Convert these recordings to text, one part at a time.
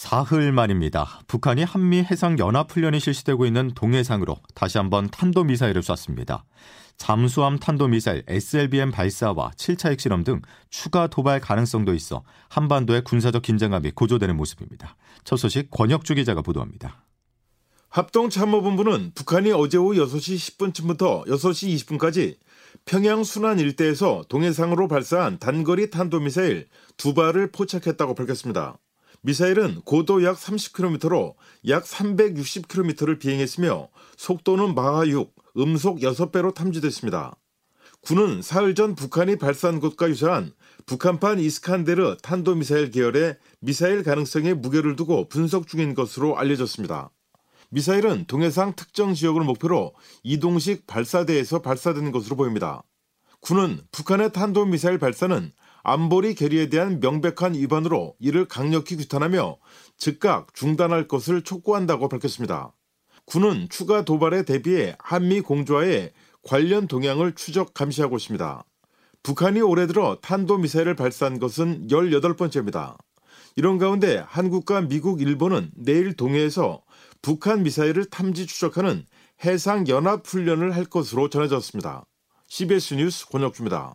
사흘 만입니다. 북한이 한미 해상 연합 훈련이 실시되고 있는 동해상으로 다시 한번 탄도 미사일을 쐈습니다. 잠수함 탄도 미사일 SLBM 발사와 7차 핵실험 등 추가 도발 가능성도 있어 한반도의 군사적 긴장감이 고조되는 모습입니다. 첫 소식 권혁주 기자가 보도합니다. 합동참모본부는 북한이 어제 오후 6시 10분쯤부터 6시 20분까지 평양 순안 일대에서 동해상으로 발사한 단거리 탄도미사일 두 발을 포착했다고 밝혔습니다. 미사일은 고도 약 30km로 약 360km를 비행했으며 속도는 마하 6, 음속 6배로 탐지됐습니다. 군은 사흘 전 북한이 발사한 것과 유사한 북한판 이스칸데르 탄도미사일 계열의 미사일 가능성에 무게를 두고 분석 중인 것으로 알려졌습니다. 미사일은 동해상 특정 지역을 목표로 이동식 발사대에서 발사된 것으로 보입니다. 군은 북한의 탄도미사일 발사는 안보리 결의에 대한 명백한 위반으로 이를 강력히 규탄하며 즉각 중단할 것을 촉구한다고 밝혔습니다. 군은 추가 도발에 대비해 한미 공조와의 관련 동향을 추적 감시하고 있습니다. 북한이 올해 들어 탄도미사일을 발사한 것은 18번째입니다. 이런 가운데 한국과 미국, 일본은 내일 동해에서 북한 미사일을 탐지 추적하는 해상 연합 훈련을 할 것으로 전해졌습니다. CBS 뉴스 권혁주입니다.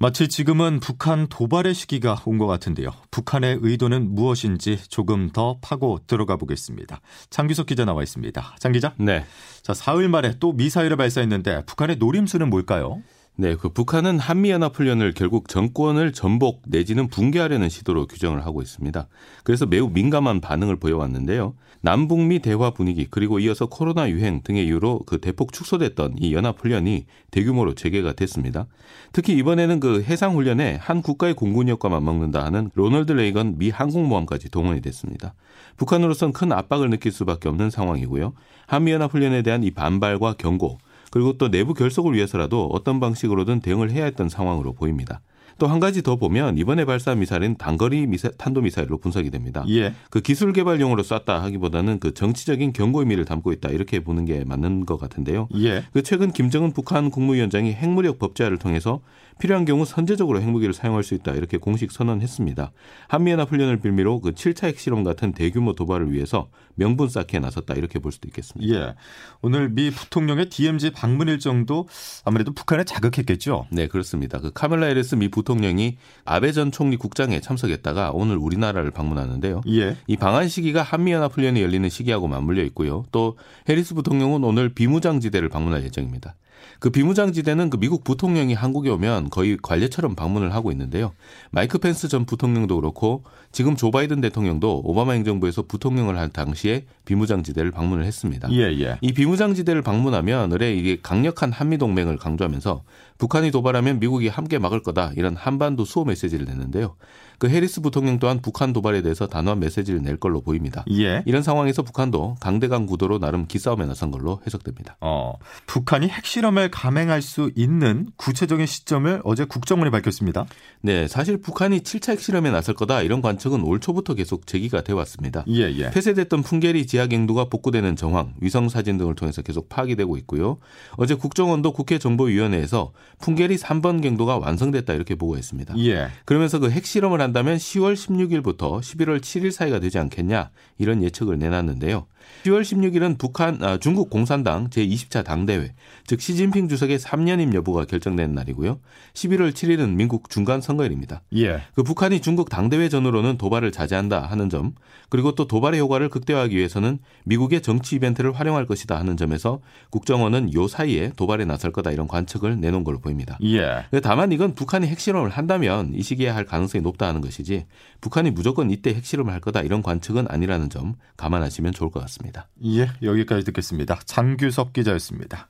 마치 지금은 북한 도발의 시기가 온 것 같은데요. 북한의 의도는 무엇인지 조금 더 파고 들어가 보겠습니다. 장규석 기자 나와 있습니다. 장 기자? 네. 자, 사흘 만에 또 미사일을 발사했는데 북한의 노림수는 뭘까요? 네, 그 북한은 한미연합훈련을 결국 정권을 전복 내지는 붕괴하려는 시도로 규정을 하고 있습니다. 그래서 매우 민감한 반응을 보여왔는데요. 남북미 대화 분위기 그리고 이어서 코로나 유행 등의 이유로 그 대폭 축소됐던 이 연합훈련이 대규모로 재개가 됐습니다. 특히 이번에는 그 해상훈련에 한 국가의 공군력과 맞먹는다 하는 로널드 레이건 미 항공모함까지 동원이 됐습니다. 북한으로선 큰 압박을 느낄 수밖에 없는 상황이고요. 한미연합훈련에 대한 이 반발과 경고 그리고 또 내부 결속을 위해서라도 어떤 방식으로든 대응을 해야 했던 상황으로 보입니다. 또 한 가지 더 보면 이번에 발사한 미사일은 단거리 미사, 탄도 미사일로 분석이 됩니다. 예. 그 기술 개발용으로 쐈다 하기보다는 그 정치적인 경고 의미를 담고 있다 이렇게 보는 게 맞는 것 같은데요. 예. 그 최근 김정은 북한 국무위원장이 핵무력 법제화를 통해서 필요한 경우 선제적으로 핵무기를 사용할 수 있다 이렇게 공식 선언했습니다. 한미연합 훈련을 빌미로 그 7차 핵실험 같은 대규모 도발을 위해서 명분 쌓기에 나섰다 이렇게 볼 수도 있겠습니다. 예. 오늘 미 부통령의 DMZ 방문 일정도 아무래도 북한에 자극했겠죠. 네, 그렇습니다. 그 카멀라 해리스 미 부통령 이 아베 전 총리 국장에 참석했다가 오늘 우리나라를 방문하는데요. 예. 이 방한 시기가 한미연합 훈련이 열리는 시기하고 맞물려 있고요. 또 해리스 부통령은 오늘 비무장지대를 방문할 예정입니다. 그 비무장지대는 그 미국 부통령이 한국에 오면 거의 관례처럼 방문을 하고 있는데요. 마이크 펜스 전 부통령도 그렇고 지금 조 바이든 대통령도 오바마 행정부에서 부통령을 한 당시에 비무장지대를 방문을 했습니다. 예, 예. 이 비무장지대를 방문하면 의뢰 이게 강력한 한미 동맹을 강조하면서 북한이 도발하면 미국이 함께 막을 거다 이런 한반도 수호 메시지를 냈는데요. 그 해리스 부통령 또한 북한 도발에 대해서 단호한 메시지를 낼 걸로 보입니다. 예. 이런 상황에서 북한도 강대강 구도로 나름 기싸움에 나선 걸로 해석됩니다. 어, 북한이 핵실험을 감행할 수 있는 구체적인 시점을 어제 국정원이 밝혔습니다. 네, 사실 북한이 7차 핵실험에 나설 거다 이런 관측은 올 초부터 계속 제기가 돼 왔습니다. 예, 예. 폐쇄됐던 풍계리 지하 갱도가 복구되는 정황, 위성 사진 등을 통해서 계속 파악이 되고 있고요. 어제 국정원도 국회 정보위원회에서 풍계리 3번 갱도가 완성됐다 이렇게 보고했습니다. 예. 그러면서 그 핵실험을 한 다면 10월 16일부터 11월 7일 사이가 되지 않겠냐 이런 예측을 내놨는데요. 10월 16일은 북한 아, 중국 공산당 제20차 당대회, 즉 시진핑 주석의 3년임 여부가 결정되는 날이고요. 11월 7일은 민국 중간 선거일입니다. 예. 그 북한이 중국 당대회 전후로는 도발을 자제한다 하는 점, 그리고 또 도발의 효과를 극대화하기 위해서는 미국의 정치 이벤트를 활용할 것이다 하는 점에서 국정원은 요 사이에 도발에 나설 거다 이런 관측을 내놓은 걸로 보입니다. 예. 다만 이건 북한이 핵실험을 한다면 이 시기에 할 가능성이 높다 하는 것이지 북한이 무조건 이때 핵실험을 할 거다 이런 관측은 아니라는 점 감안하시면 좋을 것 같습니다. 예, 여기까지 듣겠습니다. 장규석 기자였습니다.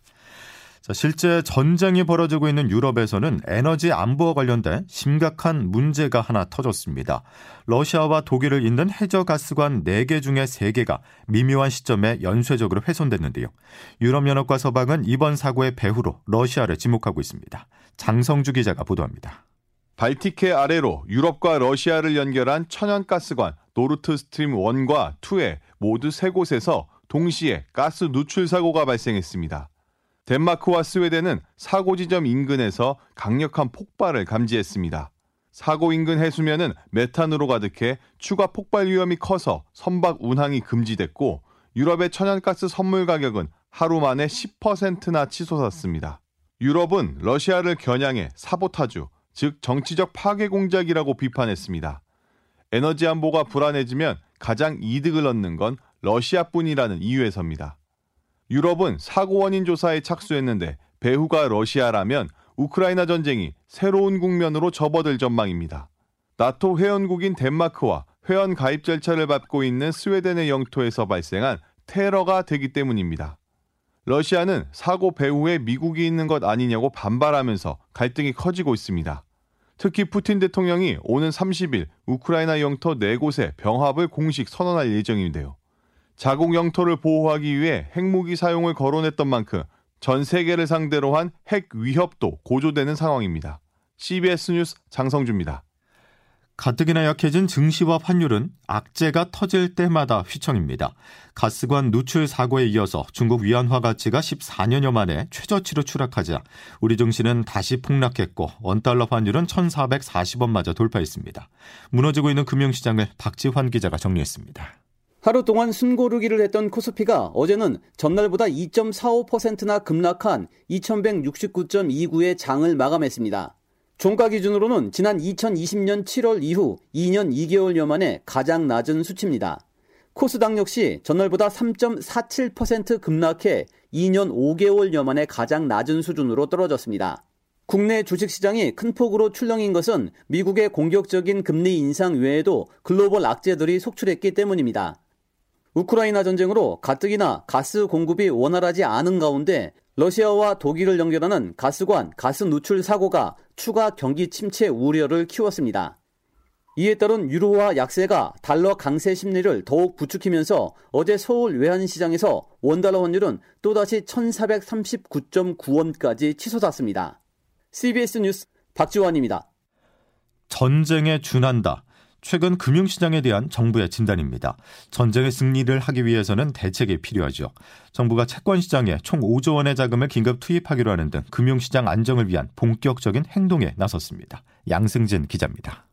자, 실제 전쟁이 벌어지고 있는 유럽에서는 에너지 안보와 관련된 심각한 문제가 하나 터졌습니다. 러시아와 독일을 잇는 해저 가스관 4개 중에 3개가 미묘한 시점에 연쇄적으로 훼손됐는데요. 유럽연합과 서방은 이번 사고의 배후로 러시아를 지목하고 있습니다. 장성주 기자가 보도합니다. 발트해 아래로 유럽과 러시아를 연결한 천연가스관 노르트 스트림 1과 2에 모두 세 곳에서 동시에 가스 누출 사고가 발생했습니다. 덴마크와 스웨덴은 사고 지점 인근에서 강력한 폭발을 감지했습니다. 사고 인근 해수면은 메탄으로 가득해 추가 폭발 위험이 커서 선박 운항이 금지됐고 유럽의 천연가스 선물 가격은 하루 만에 10%나 치솟았습니다. 유럽은 러시아를 겨냥해 사보타주, 즉 정치적 파괴 공작이라고 비판했습니다. 에너지 안보가 불안해지면 가장 이득을 얻는 건 러시아뿐이라는 이유에서입니다. 유럽은 사고 원인 조사에 착수했는데 배후가 러시아라면 우크라이나 전쟁이 새로운 국면으로 접어들 전망입니다. 나토 회원국인 덴마크와 회원 가입 절차를 밟고 있는 스웨덴의 영토에서 발생한 테러가 되기 때문입니다. 러시아는 사고 배후에 미국이 있는 것 아니냐고 반발하면서 갈등이 커지고 있습니다. 특히 푸틴 대통령이 오는 30일 우크라이나 영토 4곳에 병합을 공식 선언할 예정인데요. 자국 영토를 보호하기 위해 핵무기 사용을 거론했던 만큼 전 세계를 상대로 한 핵 위협도 고조되는 상황입니다. CBS 뉴스 장성주입니다. 가뜩이나 약해진 증시와 환율은 악재가 터질 때마다 휘청입니다. 가스관 누출 사고에 이어서 중국 위안화 가치가 14년여 만에 최저치로 추락하자 우리 증시는 다시 폭락했고 원달러 환율은 1,440원마저 돌파했습니다. 무너지고 있는 금융시장을 박지환 기자가 정리했습니다. 하루 동안 순고르기를 했던 코스피가 어제는 전날보다 2.45%나 급락한 2169.29의 장을 마감했습니다. 종가 기준으로는 지난 2020년 7월 이후 2년 2개월여 만에 가장 낮은 수치입니다. 코스닥 역시 전날보다 3.47% 급락해 2년 5개월여 만에 가장 낮은 수준으로 떨어졌습니다. 국내 주식시장이 큰 폭으로 출렁인 것은 미국의 공격적인 금리 인상 외에도 글로벌 악재들이 속출했기 때문입니다. 우크라이나 전쟁으로 가뜩이나 가스 공급이 원활하지 않은 가운데 러시아와 독일을 연결하는 가스관 가스 누출 사고가 추가 경기 침체 우려를 키웠습니다. 이에 따른 유로화 약세가 달러 강세 심리를 더욱 부추기면서 어제 서울 외환시장에서 원달러 환율은 또다시 1439.9원까지 치솟았습니다. CBS 뉴스 박지원입니다. 전쟁에 준한다. 최근 금융시장에 대한 정부의 진단입니다. 전쟁의 승리를 하기 위해서는 대책이 필요하죠. 정부가 채권시장에 총 5조 원의 자금을 긴급 투입하기로 하는 등 금융시장 안정을 위한 본격적인 행동에 나섰습니다. 양승진 기자입니다.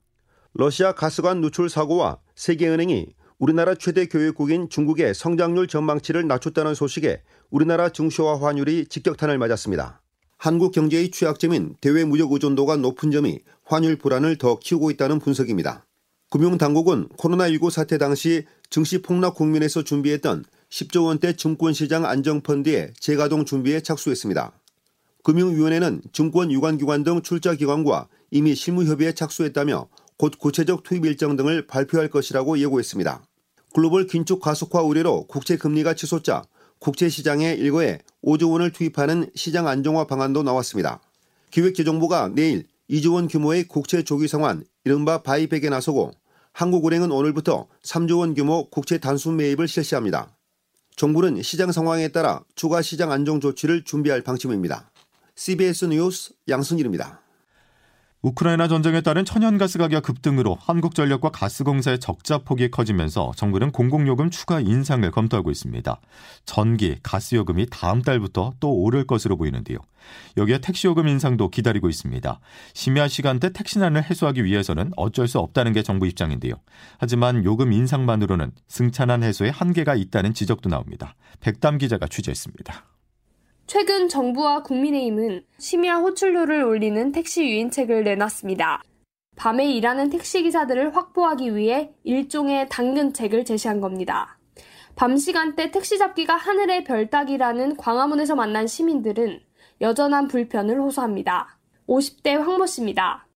러시아 가스관 누출 사고와 세계은행이 우리나라 최대 교육국인 중국의 성장률 전망치를 낮췄다는 소식에 우리나라 증시와 환율이 직격탄을 맞았습니다. 한국 경제의 취약점인 대외 무역 의존도가 높은 점이 환율 불안을 더 키우고 있다는 분석입니다. 금융당국은 코로나19 사태 당시 증시 폭락 국면에서 준비했던 10조 원대 증권시장 안정펀드의 재가동 준비에 착수했습니다. 금융위원회는 증권 유관기관 등 출자기관과 이미 실무협의에 착수했다며 곧 구체적 투입 일정 등을 발표할 것이라고 예고했습니다. 글로벌 긴축 가속화 우려로 국채 금리가 치솟자 국채 시장에 일거에 5조 원을 투입하는 시장 안정화 방안도 나왔습니다. 기획재정부가 내일 2조 원 규모의 국채 조기 상환, 이른바 바이백에 나서고 한국은행은 오늘부터 3조 원 규모 국채 단순 매입을 실시합니다. 정부는 시장 상황에 따라 추가 시장 안정 조치를 준비할 방침입니다. CBS 뉴스 양순일입니다. 우크라이나 전쟁에 따른 천연가스 가격 급등으로 한국전력과 가스공사의 적자 폭이 커지면서 정부는 공공요금 추가 인상을 검토하고 있습니다. 전기, 가스요금이 다음 달부터 또 오를 것으로 보이는데요. 여기에 택시요금 인상도 기다리고 있습니다. 심야 시간대 택시난을 해소하기 위해서는 어쩔 수 없다는 게 정부 입장인데요. 하지만 요금 인상만으로는 승차난 해소에 한계가 있다는 지적도 나옵니다. 백담 기자가 취재했습니다. 최근 정부와 국민의힘은 심야 호출료를 올리는 택시 유인책을 내놨습니다. 밤에 일하는 택시기사들을 확보하기 위해 일종의 당근책을 제시한 겁니다. 밤 시간대 택시 잡기가 하늘의 별 따기라는 광화문에서 만난 시민들은 여전한 불편을 호소합니다. 50대 황모 씨입니다.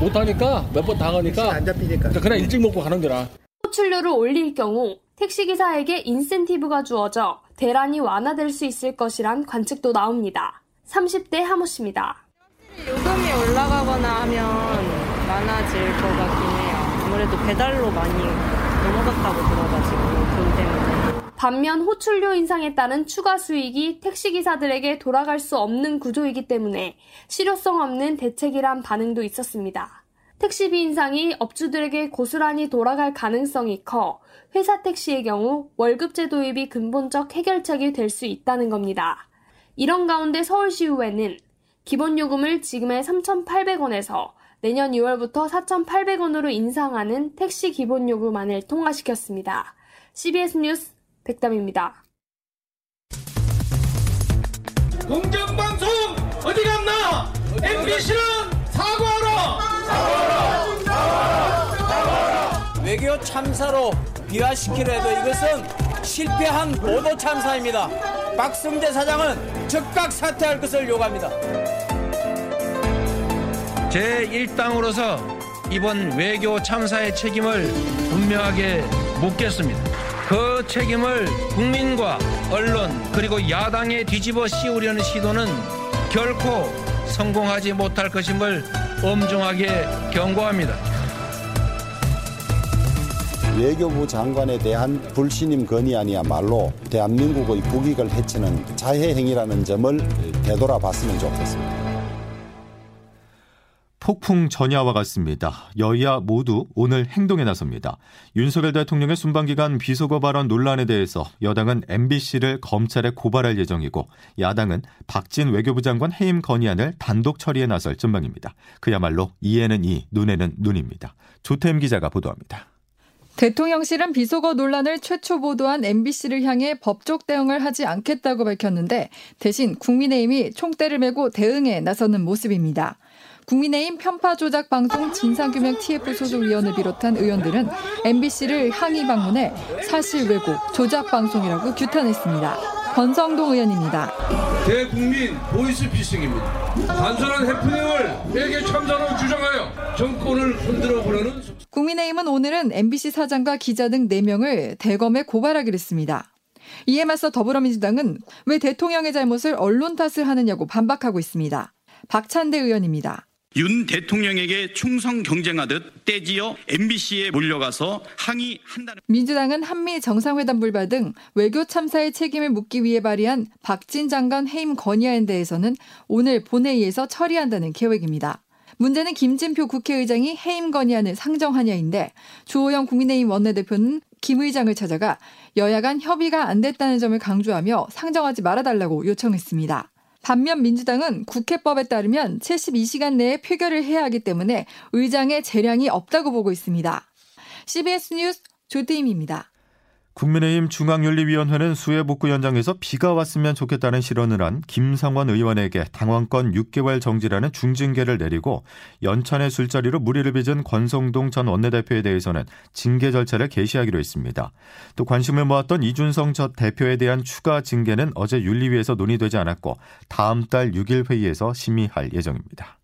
못하니까 몇 번 당하니까 안 잡히니까 그냥 일찍 먹고 가는 거라. 호출료를 올릴 경우 택시기사에게 인센티브가 주어져 대란이 완화될 수 있을 것이란 관측도 나옵니다. 30대 하모 씨입니다. 요금이 올라가거나 하면 많아질 것 같긴 해요. 아무래도 배달로 많이 넘어갔다고 들어가지고 돈 때문에. 반면 호출료 인상에 따른 추가 수익이 택시기사들에게 돌아갈 수 없는 구조이기 때문에 실효성 없는 대책이란 반응도 있었습니다. 택시비 인상이 업주들에게 고스란히 돌아갈 가능성이 커 회사 택시의 경우 월급제 도입이 근본적 해결책이 될 수 있다는 겁니다. 이런 가운데 서울시의회는 기본요금을 지금의 3,800원에서 내년 2월부터 4,800원으로 인상하는 택시 기본요금안을 통과시켰습니다. CBS 뉴스 백담입니다. 공정방송 어디 갔나? MBC는 사과하라! 외교 참사로 비화시키려 해도 이것은 실패한 보도 참사입니다. 박승재 사장은 즉각 사퇴할 것을 요구합니다. 제1당으로서 이번 외교 참사의 책임을 분명하게 묻겠습니다. 그 책임을 국민과 언론 그리고 야당에 뒤집어 씌우려는 시도는 결코 성공하지 못할 것임을 엄중하게 경고합니다. 외교부 장관에 대한 불신임 건의안이야말로 대한민국의 국익을 해치는 자해 행위라는 점을 되돌아봤으면 좋겠습니다. 폭풍 전야와 같습니다. 여야 모두 오늘 행동에 나섭니다. 윤석열 대통령의 순방기간 비속어 발언 논란에 대해서 여당은 MBC를 검찰에 고발할 예정이고 야당은 박진 외교부 장관 해임 건의안을 단독 처리에 나설 전망입니다. 그야말로 이에는 이, 눈에는 눈입니다. 조태임 기자가 보도합니다. 대통령실은 비속어 논란을 최초 보도한 MBC를 향해 법적 대응을 하지 않겠다고 밝혔는데 대신 국민의힘이 총대를 메고 대응에 나서는 모습입니다. 국민의힘 편파 조작 방송 진상규명 TF 소속위원을 비롯한 의원들은 MBC를 항의 방문해 사실 왜곡, 조작 방송이라고 규탄했습니다. 권성동 의원입니다. 대국민 보이스피싱입니다. 단순한 해프닝을 외계 참사로 주장하여 정권을 흔들어 보려는 국민의힘은 오늘은 MBC 사장과 기자 등 4명을 대검에 고발하기로 했습니다. 이에 맞서 더불어민주당은 왜 대통령의 잘못을 언론 탓을 하느냐고 반박하고 있습니다. 박찬대 의원입니다. 윤 대통령에게 충성 경쟁하듯 떼지어 MBC에 몰려가서 항의한다는 민주당은 한미 정상회담 불발 등 외교 참사의 책임을 묻기 위해 발의한 박진 장관 해임 건의안에 대해서는 오늘 본회의에서 처리한다는 계획입니다. 문제는 김진표 국회의장이 해임 건의안을 상정하냐인데 주호영 국민의힘 원내대표는 김 의장을 찾아가 여야 간 협의가 안 됐다는 점을 강조하며 상정하지 말아달라고 요청했습니다. 반면 민주당은 국회법에 따르면 72시간 내에 표결을 해야 하기 때문에 의장의 재량이 없다고 보고 있습니다. CBS 뉴스 조태임입니다. 국민의힘 중앙윤리위원회는 수해 복구 현장에서 비가 왔으면 좋겠다는 실언을 한 김상원 의원에게 당원권 6개월 정지라는 중징계를 내리고 연찬회 술자리로 물의를 빚은 권성동 전 원내대표에 대해서는 징계 절차를 개시하기로 했습니다. 또 관심을 모았던 이준석 전 대표에 대한 추가 징계는 어제 윤리위에서 논의되지 않았고 다음 달 6일 회의에서 심의할 예정입니다.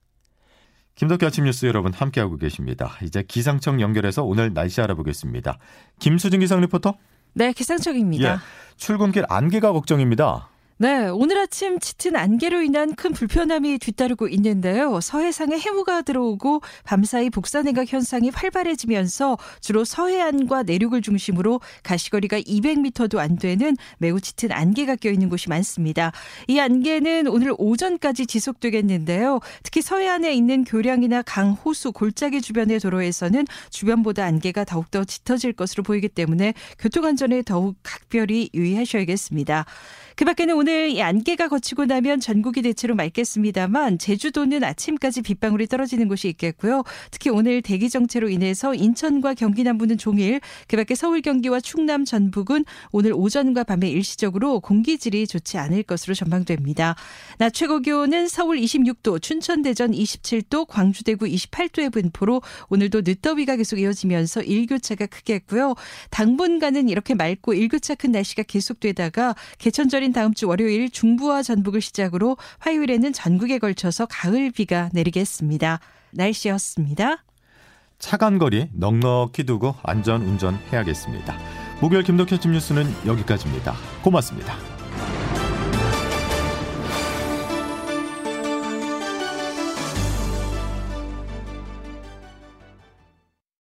김덕기 아침 뉴스 여러분 함께하고 계십니다. 이제 기상청 연결해서 오늘 날씨 알아보겠습니다. 김수진 기상 리포터. 네, 기상청입니다. 예, 출근길 안개가 걱정입니다. 네, 오늘 아침 짙은 안개로 인한 큰 불편함이 뒤따르고 있는데요. 서해상에 해무가 들어오고 밤사이 복사냉각 현상이 활발해지면서 주로 서해안과 내륙을 중심으로 가시거리가 200m도 안 되는 매우 짙은 안개가 껴있는 곳이 많습니다. 이 안개는 오늘 오전까지 지속되겠는데요. 특히 서해안에 있는 교량이나 강, 호수, 골짜기 주변의 도로에서는 주변보다 안개가 더욱더 짙어질 것으로 보이기 때문에 교통안전에 더욱 각별히 유의하셔야겠습니다. 그 밖에는 오늘 이 안개가 거치고 나면 전국이 대체로 맑겠습니다만 제주도는 아침까지 빗방울이 떨어지는 곳이 있겠고요. 특히 오늘 대기 정체로 인해서 인천과 경기 남부는 종일 그 밖에 서울 경기와 충남 전북은 오늘 오전과 밤에 일시적으로 공기질이 좋지 않을 것으로 전망됩니다. 낮 최고 기온은 서울 26도, 춘천 대전 27도, 광주 대구 28도의 분포로 오늘도 늦더위가 계속 이어지면서 일교차가 크겠고요. 당분간은 이렇게 맑고 일교차 큰 날씨가 계속되다가 개천절 가 을인 다음 주 월요일 중부와 전북을 시작으로 화요일에는 전국에 걸쳐서 가을 비가 내리겠습니다. 날씨였습니다. 차간 거리 넉넉히 두고 안전 운전해야겠습니다. 목요일 김덕현 집 뉴스는 여기까지입니다. 고맙습니다.